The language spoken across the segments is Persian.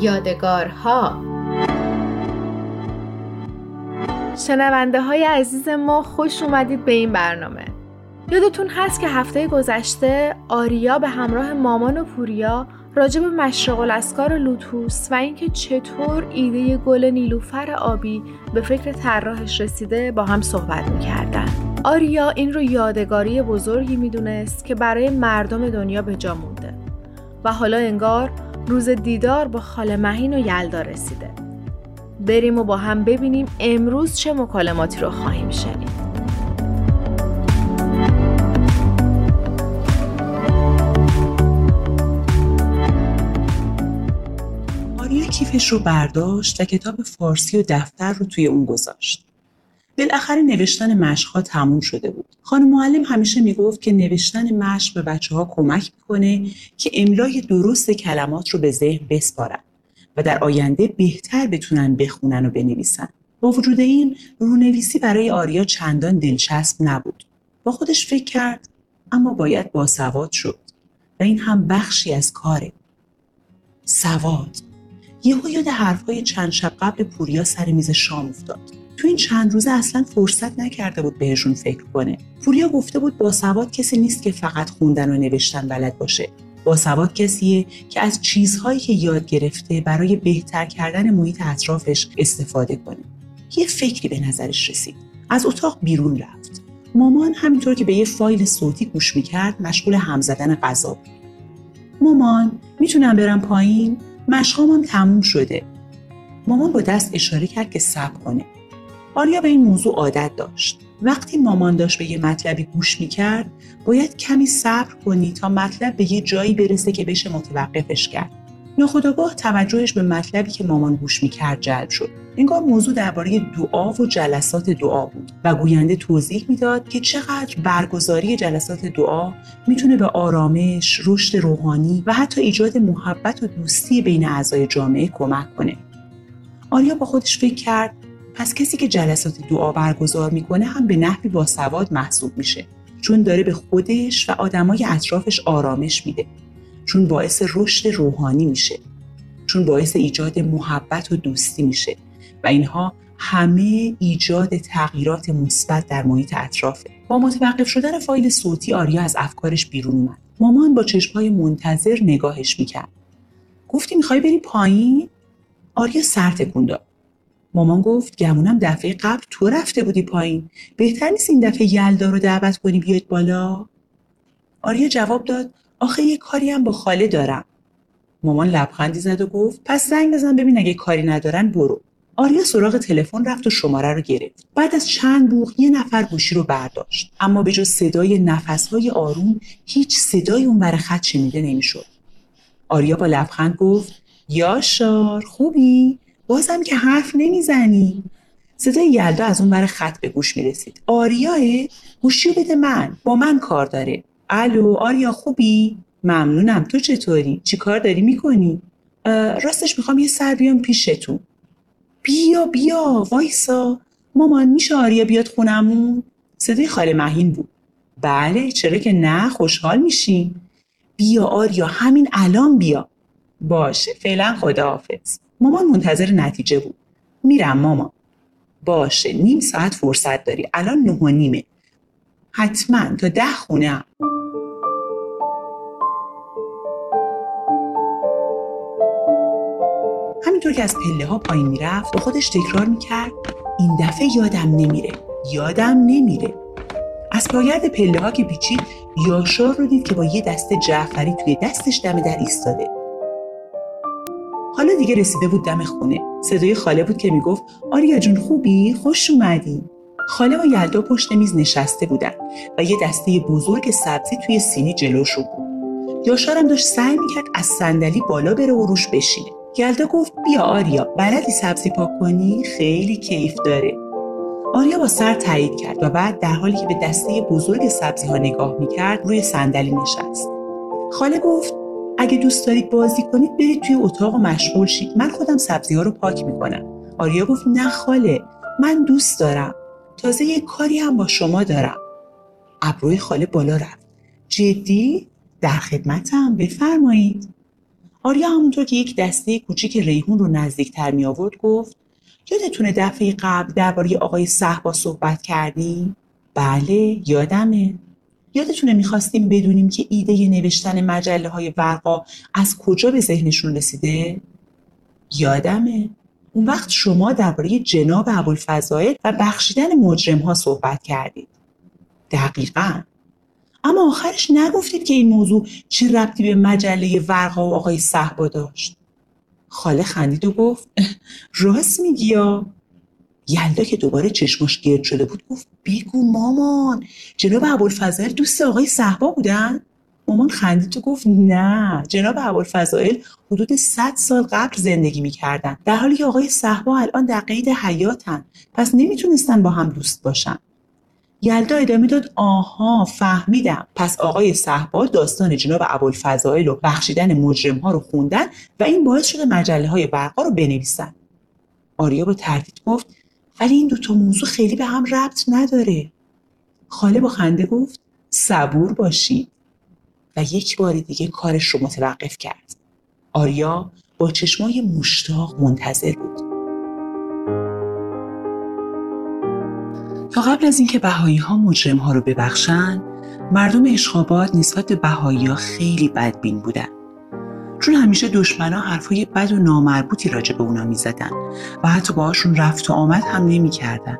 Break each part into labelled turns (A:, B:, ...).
A: یادگارها. شنونده های عزیز ما خوش اومدید به این برنامه. یادتون هست که هفته گذشته آریا به همراه مامان و پوریا راجع به مشرق الاسکار لوتوس و اینکه چطور ایده گل نیلوفر آبی به فکر طراحش رسیده با هم صحبت می‌کردن. آریا این رو یادگاری بزرگی می‌دونست که برای مردم دنیا به جا مونده. و حالا انگار روز دیدار با خاله مهین و یلدا رسیده بریم و با هم ببینیم امروز چه مکالماتی رو خواهیم شنید
B: کیفش رو برداشت و کتاب فارسی و دفتر رو توی اون گذاشت. بالاخره نوشتن مشقها تموم شده بود. خانم معلم همیشه می‌گفت که نوشتن مشق به بچه ها کمک می‌کنه که املای درست کلمات رو به ذهن بسپارن و در آینده بهتر بتونن بخونن و بنویسن. با وجود این رونویسی برای آریا چندان دلچسب نبود. با خودش فکر کرد اما باید باسواد شد و این هم بخشی از کاره. سواد یهو یاد حرفهای چند شب قبل پوریا سر میز شام افتاد تو این چند روزه اصلا فرصت نکرده بود بهشون فکر کنه. پوریا گفته بود با سواد کسی نیست که فقط خوندن و نوشتن بلد باشه. با سواد کسیه که از چیزهایی که یاد گرفته برای بهتر کردن محیط اطرافش استفاده کنه. یه فکری به نظرش رسید. از اتاق بیرون رفت. مامان همینطور که به یه فایل صوتی گوش می‌کرد مشغول هم زدن غذا بود. مامان می‌تونم برم پایین؟ مشقام هم تموم شده. مامان با دست اشاره کرد که صبر کنه. آریا به این موضوع عادت داشت. وقتی مامان داشت به یه مطلبی گوش می‌کرد باید کمی صبر کنی تا مطلب به یه جایی برسه که بشه متوقفش کرد. ناخداگاه توجهش به مطلبی که مامان گوش می‌کرد جلب شد. انگار موضوع درباره دعا و جلسات دعا بود و گوینده توضیح می‌داد که چقدر برگزاری جلسات دعا می‌تونه به آرامش، رشد روحانی و حتی ایجاد محبت و دوستی بین اعضای جامعه کمک کنه. آریا با خودش فکر کرد پس کسی که جلسات دعا برگزار می‌کنه هم به نحوی باسواد محسوب میشه چون داره به خودش و آدمای اطرافش آرامش میده چون باعث رشد روحانی میشه چون باعث ایجاد محبت و دوستی میشه و اینها همه ایجاد تغییرات مثبت در محیط اطرافه. با متوقف شدن فایل صوتی آریا از افکارش بیرون اومد. مامان با چشمهای منتظر نگاهش می‌کرد. گفتی می‌خوای بری پایین؟ آریا سر تکون داد. مامان گفت گمونم دفعه قبل تو رفته بودی پایین. بهتر نیست این دفعه یلدا رو دعوت کنی بیاید بالا؟ آریا جواب داد آخه یه کاری هم با خاله دارم. مامان لبخندی زد و گفت پس زنگ بزن ببین اگه کاری ندارن برو. آریا سراغ تلفن رفت و شماره رو گرفت. بعد از چند بوغ یه نفر گوشی رو برداشت. اما به جز صدای نفسهای آروم هیچ صدای اون بر خط شنیده نمی‌شد. آریا با لبخند گفت یاشار خوبی؟ بازم که حرف نمی‌زنی. صدای یلدا از اون بر خط به گوش می‌رسید. آریاه گوشی بده من. با من کار داره. الو آریا خوبی؟ ممنونم. تو چطوری؟ چی کار داری؟ می‌کنی؟ راستش می‌خوام یه سر بیام پیشتون. بیا بیا وایسا. مامان میشه آریا بیاد خونمون؟ صدای خاله مهین بود. بله چرا که نه خوشحال میشیم بیا آریا همین الان بیا. باشه فعلا خداحافظ. مامان منتظر نتیجه بود. میرم مامان. باشه نیم ساعت فرصت داری. الان نه و نیمه. حتما تا ده خونه همینطور که از پله ها پایین می‌رفت با خودش تکرار می‌کرد این دفعه یادم نمیره. یادم نمیره. از پاگرد پله ها که پیچید یاشار رو دید که با یه دست جعفری توی دستش دم در ایستاده. دیگه رسیده بود دم خونه. صدای خاله بود که می‌گفت آریا جون خوبی؟ خوش اومدی. خاله و یلدا پشت میز نشسته بودن و یه دسته بزرگ سبزی توی سینی جلوشو بود. یاشارم داشت سعی می‌کرد از صندلی بالا بره و روش بشینه. یلدا گفت بیا آریا بلدی سبزی پاک کنی؟ خیلی کیف داره. آریا با سر تایید کرد و بعد در حالی که به دسته بزرگ سبزی ها نگاه می‌کرد روی صندلی نشست. خاله گفت اگه دوست دارید بازی کنید برید توی اتاق و مشغول شید من خودم سبزی ها رو پاک می‌کنم. آریا گفت نه خاله. من دوست دارم. تازه یه کاری هم با شما دارم. ابروی خاله بالا رفت. جدی؟ در خدمتم. بفرمایید. آریا همونطور که یک دسته کوچیک ریحون رو نزدیکتر می آورد گفت یادتونه دفعه قبل درباره آقای صحبا صحبت کردیم؟ بله یادمه. یادتونه می‌خواستیم بدونیم که ایده نوشتن مجله های ورقا از کجا به ذهنشون رسیده؟ یادمه. اون وقت شما درباره جناب ابوالفضائل و بخشیدن مجرم ها صحبت کردید. دقیقا. اما آخرش نگفتید که این موضوع چه ربطی به مجله ورقا و آقای صحبا داشت. خاله خندید و گفت راست میگی یا؟ یلدا که دوباره چشماش گرد شده بود گفت بگو مامان. جناب ابوالفضائل دوست آقای صحبا بودن؟ مامان خندید و گفت نه. جناب ابوالفضائل حدود 100 سال قبل زندگی می‌کردن. در حالی که آقای صحبا الان در قید حیاتن. پس نمی‌تونستن با هم دوست باشن. یلدا ادامه داد آها فهمیدم. پس آقای صحبا داستان جناب ابوالفضائل و بخشیدن مجرم ها رو خوندن و این باعث شده مجله های برقا رو بنویسن. آریا با تردید گفت ولی این دوتا موضوع خیلی به هم ربط نداره. خاله با خنده گفت صبور باشید و یک بار دیگه کارش رو متوقف کرد. آریا با چشمای مشتاق منتظر بود. تا قبل از اینکه بهایی ها مجرم ها رو ببخشن مردم اشخابات نسبت به بهایی ها خیلی بدبین بودن. چون همیشه دشمنا حرفای بد و نامربوطی راجع به اونا می‌زدن و حتی باهاشون رفت و آمد هم نمی‌کردن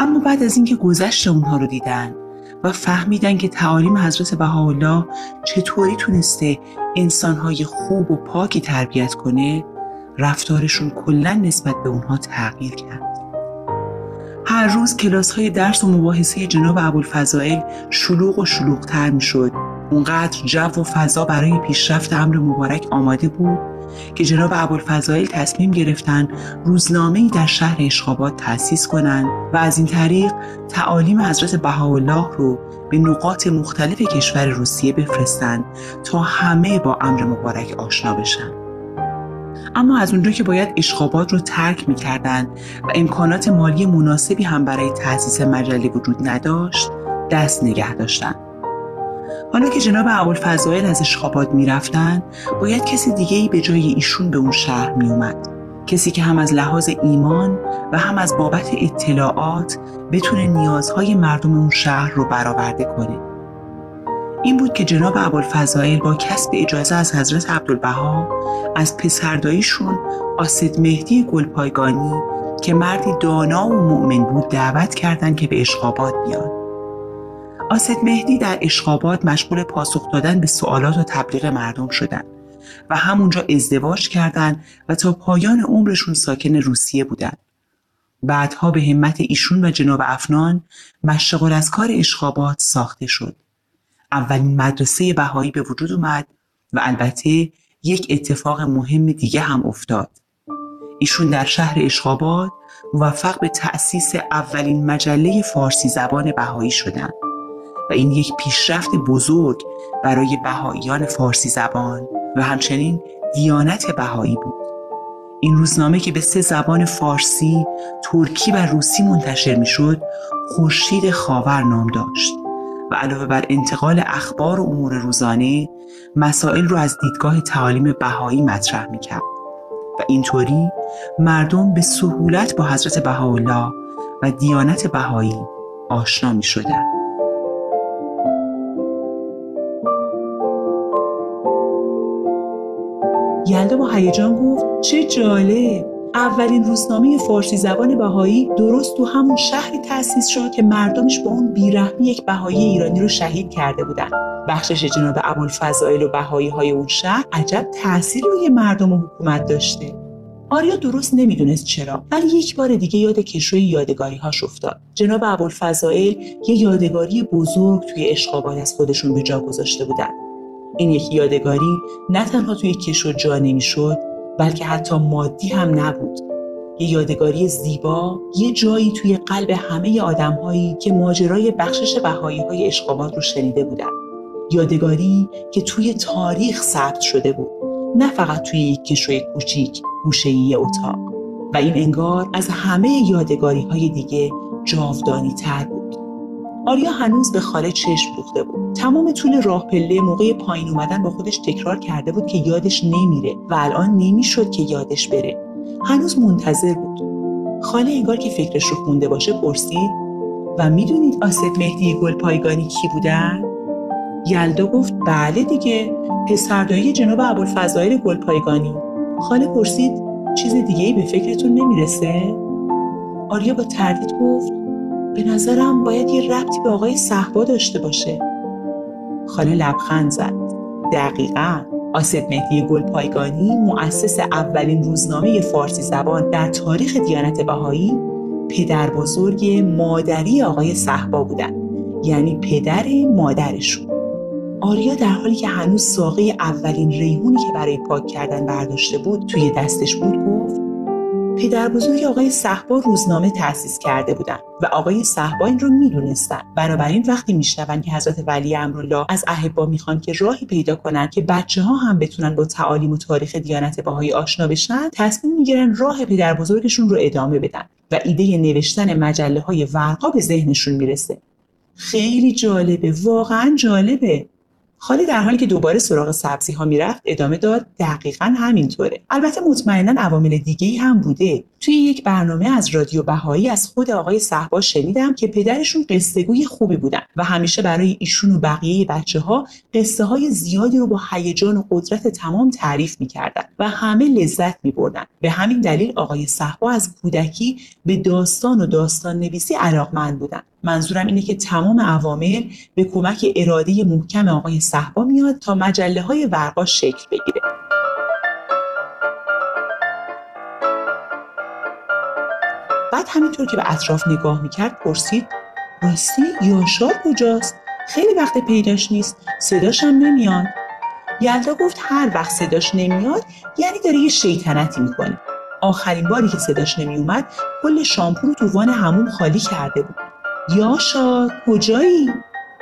B: اما بعد از اینکه گذشت اونها رو دیدن و فهمیدن که تعالیم حضرت بهاءالله چطوری تونسته انسانهای خوب و پاکی تربیت کنه رفتارشون کلا نسبت به اونها تغییر کرد هر روز کلاس های درس و مباحثه جناب ابوالفضائل شلوغ و شلوغتر می شد. اونقدر جو و فضا برای پیشرفت امر مبارک آماده بود که جناب ابوالفضائل تصمیم گرفتن روزنامه‌ای در شهر اشخابات تأسیس کنند و از این طریق تعالیم حضرت بهاءالله رو به نقاط مختلف کشور روسیه بفرستند تا همه با امر مبارک آشنا بشن. اما از اونجا که باید اشخابات رو ترک می‌کردن و امکانات مالی مناسبی هم برای تأسیس مجله وجود نداشت دست نگه داشتن حالا که جناب ابوالفضائل از اشخابات می‌رفتن باید کسی دیگه ای به جای ایشون به اون شهر میومد کسی که هم از لحاظ ایمان و هم از بابت اطلاعات بتونه نیازهای مردم اون شهر رو برآورده کنه. این بود که جناب ابوالفضائل با کسب اجازه از حضرت عبدالبها از پسرداییشون آسد مهدی گلپایگانی که مردی دانا و مؤمن بود دعوت کردند که به اشخابات بیاد آسد مهدی در اشخابات مشغول پاسخ دادن به سوالات و تبلیغ مردم شدند و همونجا ازدواج کردند و تا پایان عمرشون ساکن روسیه بودند. بعدها به همت ایشون و جناب افنان مشغول از کار اشخابات ساخته شد. اولین مدرسه بهایی به وجود اومد و البته یک اتفاق مهم دیگه هم افتاد. ایشون در شهر اشخابات موفق به تأسیس اولین مجله فارسی زبان بهایی شدند و این یک پیشرفت بزرگ برای بهاییان فارسی زبان و همچنین دیانت بهایی بود. این روزنامه که به سه زبان فارسی، ترکی و روسی منتشر می‌شد، خورشید خاور نام داشت. و علاوه بر انتقال اخبار و امور روزانه مسائل رو از دیدگاه تعالیم بهایی مطرح می‌کرد و اینطوری مردم به سهولت با حضرت بهاءالله و دیانت بهایی آشنا می یلدا با هیجان گفت چه جالب. اولین روزنامه فارسی زبان بهایی درست تو همون شهری تأسیس شد که مردمش با اون بیرحمی یک بهایی ایرانی رو شهید کرده بودن. بخشش جناب ابوالفضائل و بهایی های اون شهر عجب تأثیری روی مردم و حکومت داشته. آریا درست نمی‌دونست چرا ولی یک بار دیگه یاد کشوی یادگاری هاش افتاد. جناب ابوالفضائل یه یادگاری بزرگ توی اشخابات از خودشون به جا گذاشته بودن. این یک یادگاری نه تنها توی کشو جا نمی‌شد بلکه حتی مادی هم نبود. یه یادگاری زیبا یه جایی توی قلب همه آدمهایی که ماجرای بخشش بهایی های اشقابات رو شنیده بودن. یادگاری که توی تاریخ ثبت شده بود نه فقط توی یک کشوی کوچیک گوشه اتاق. و این انگار از همه یادگاری های دیگه جاودانی تر بود. آریا هنوز به خاله چشم دوخته بود تمام طول راه پله موقع پایین اومدن با خودش تکرار کرده بود که یادش نمیره و الان نمی‌شد که یادش بره هنوز منتظر بود خاله انگار که فکرش رو خونده باشه پرسید و می‌دونید آسف مهدی گل پایگانی کی بودن؟ یلدا گفت بله دیگه پسردایی جناب ابوالفضائل گل پایگانی خاله پرسید چیز دیگه ای به فکرتون نمی‌رسه؟ آریا با تردید گفت به نظرم باید یه ربطی به آقای صحبا داشته باشه. خاله لبخند زد. دقیقا. آسف مهدی گلپایگانی مؤسس اولین روزنامه فارسی زبان در تاریخ دیانت بهایی پدر بزرگ مادری آقای صحبا بودن یعنی پدر مادرشون. آریا در حالی که هنوز ساقه اولین ریحونی که برای پاک کردن برداشته بود توی دستش بود گفت پدر بزرگ آقای صحبا روزنامه تأسیس کرده بودند و آقای صحبا این رو می‌دونستن بنابراین وقتی میشنون که حضرت ولی امرالله از احبا می‌خوان که راهی پیدا کنن که بچه ها هم بتونن با تعالیم و تاریخ دیانت بهایی آشنا بشن تصمیم می‌گیرن راه پدر بزرگشون رو ادامه بدن و ایده نوشتن مجله های ورقا به ذهنشون می‌رسه. خیلی جالبه واقعا جالبه. خالی در حالی که دوباره سراغ سبزی ها می‌رفت ادامه داد دقیقا همینطوره. البته مطمئنا عوامل دیگه ای هم بوده. توی یک برنامه از رادیو بهایی از خود آقای صحبا شنیدم که پدرشون قصه گوی خوبی بودن و همیشه برای ایشون و بقیه بچه ها قصه های زیادی رو با هیجان و قدرت تمام تعریف می‌کردن و همه لذت میبردن. به همین دلیل آقای صحبا از کودکی به داستان و داستان نویسی علاقمند بودن. منظورم اینه که تمام عوامل به کمک اراده محکم آقای صحبا میاد تا مجله های ورقا شکل بگیره. بعد همینطور که به اطراف نگاه می‌کرد پرسید راستی یاشار کجاست؟ خیلی وقت پیداش نیست صداش هم نمیاد. یلدا گفت هر وقت صداش نمیاد یعنی داره یه شیطنتی می‌کنه. آخرین باری که صداش نمیومد کل شامپو رو تو وان همون خالی کرده بود. یاشار کجایی؟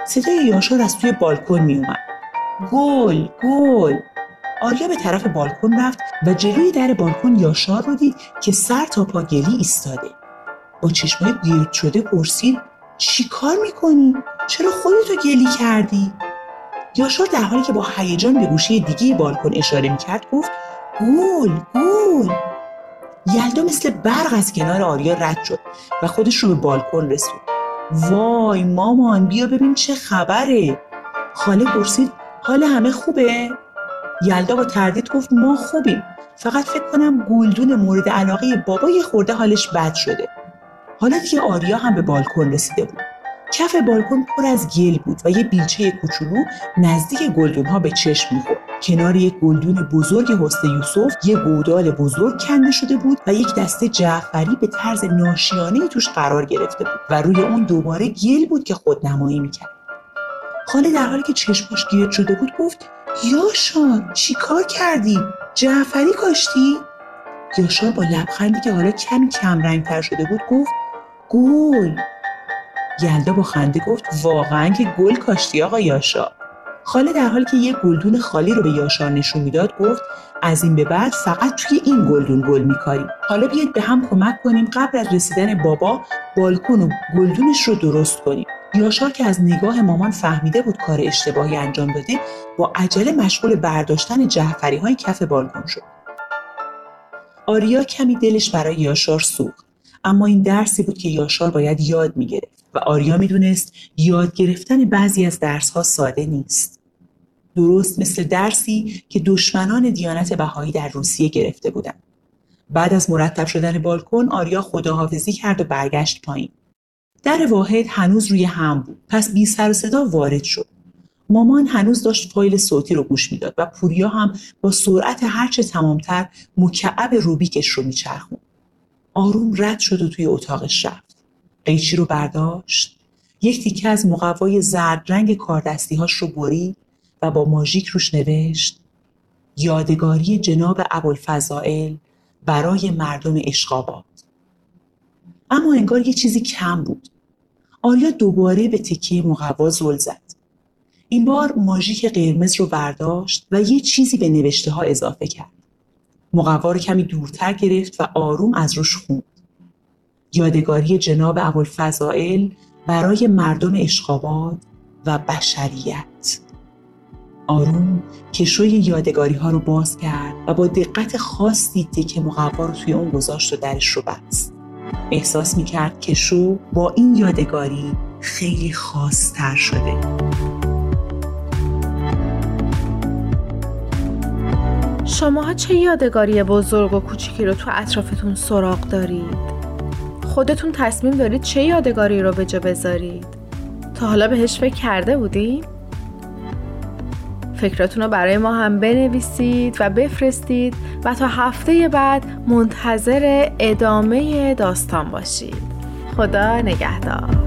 B: صدای یاشار از توی بالکن میومد گل گل. آریا به طرف بالکن رفت و جلوی در بالکن یاشار رو دید که سر تا پا گلی ایستاده. با چشمای گرد شده پرسید چی کار می‌کنی؟ چرا خودتو گلی کردی؟ یاشار در حالی که با هیجان به گوشه دیگه بالکن اشاره می‌کرد گفت گل گل. یلدا مثل برق از کنار آریا رد شد و خودش رو به بالکن رسوند. وای مامان بیا ببین چه خبره. خاله پرسید حال همه خوبه؟ یلدا با تردید گفت ما خوبیم. فقط فکر کنم گلدون مورد علاقه بابا یه خورده حالش بد شده. حالا دیگه آریا هم به بالکن رسیده بود. کف بالکن پر از گل بود و یه بیلچه کوچولو نزدیک گلدون ها به چشم می‌خورد. کنار یک گلدون بزرگ حسن یوسف یه گودال بزرگ کنده شده بود و یک دسته جعفری به طرز ناشیانه توش قرار گرفته بود و روی اون دوباره گل بود که خودنمایی می‌کرد خاله در حالی که چشمش گرد شده بود گفت یاشان چی کار کردی؟ جعفری کاشتی؟ یاشان با لبخندی که حالا کمی کم رنگ شده بود گفت گل یلدا با خنده گفت واقعا که گل کاشتی آقا یاشا خاله در حالی که یه گلدون خالی رو به یاشار نشون می‌داد گفت از این به بعد فقط توی این گلدون گل میکاریم. حالا بیاید به هم کمک کنیم قبل از رسیدن بابا بالکن و گلدونش رو درست کنیم. یاشار که از نگاه مامان فهمیده بود کار اشتباهی انجام داده با عجله مشغول برداشتن جعفری های کف بالکن شد. آریا کمی دلش برای یاشار سوخت اما این درسی بود که یاشار باید یاد می‌گرفت و آریا می‌دونست یاد گرفتن بعضی از درسها ساده نیست. درست مثل درسی که دشمنان دیانت بهایی در روسیه گرفته بودند. بعد از مرتب شدن بالکن آریا خداحافظی کرد و برگشت پایین. در واحد هنوز روی هم بود. پس بی سر و صدا وارد شد. مامان هنوز داشت فایل صوتی رو گوش می‌داد و پوریا هم با سرعت هرچه تمامتر مکعب روبیکش رو میچرخوند. آروم رد شد و توی اتاقش رفت. قیچی رو برداشت. یک تیکه از مقوای زرد رنگ کاردستیهاش رو برید. و با ماژیک روش نوشت یادگاری جناب ابوالفضائل برای مردم اشقاباد. اما انگار یه چیزی کم بود. آریا دوباره به تکیه مقوا زل زد. این بار ماژیک قرمز رو برداشت و یه چیزی به نوشته ها اضافه کرد. مقوا رو کمی دورتر گرفت و آروم از روش خوند. یادگاری جناب ابوالفضائل برای مردم اشخاباد و بشریت. آروم کشوی یادگاری ها رو باز کرد و با دقت خاصی تکه مقوا رو توی اون گذاشت و درش رو بست احساس می‌کرد که شو با این یادگاری خیلی خاصتر شده
A: شماها چه یادگاری بزرگ و کوچیکی رو تو اطرافتون سراغ دارید؟ خودتون تصمیم دارید چه یادگاری رو به جا بذارید؟ تا حالا بهش فکر کرده بودین؟ فکراتون رو برای ما هم بنویسید و بفرستید و تا هفته بعد منتظر ادامه داستان باشید. خدا نگهدار.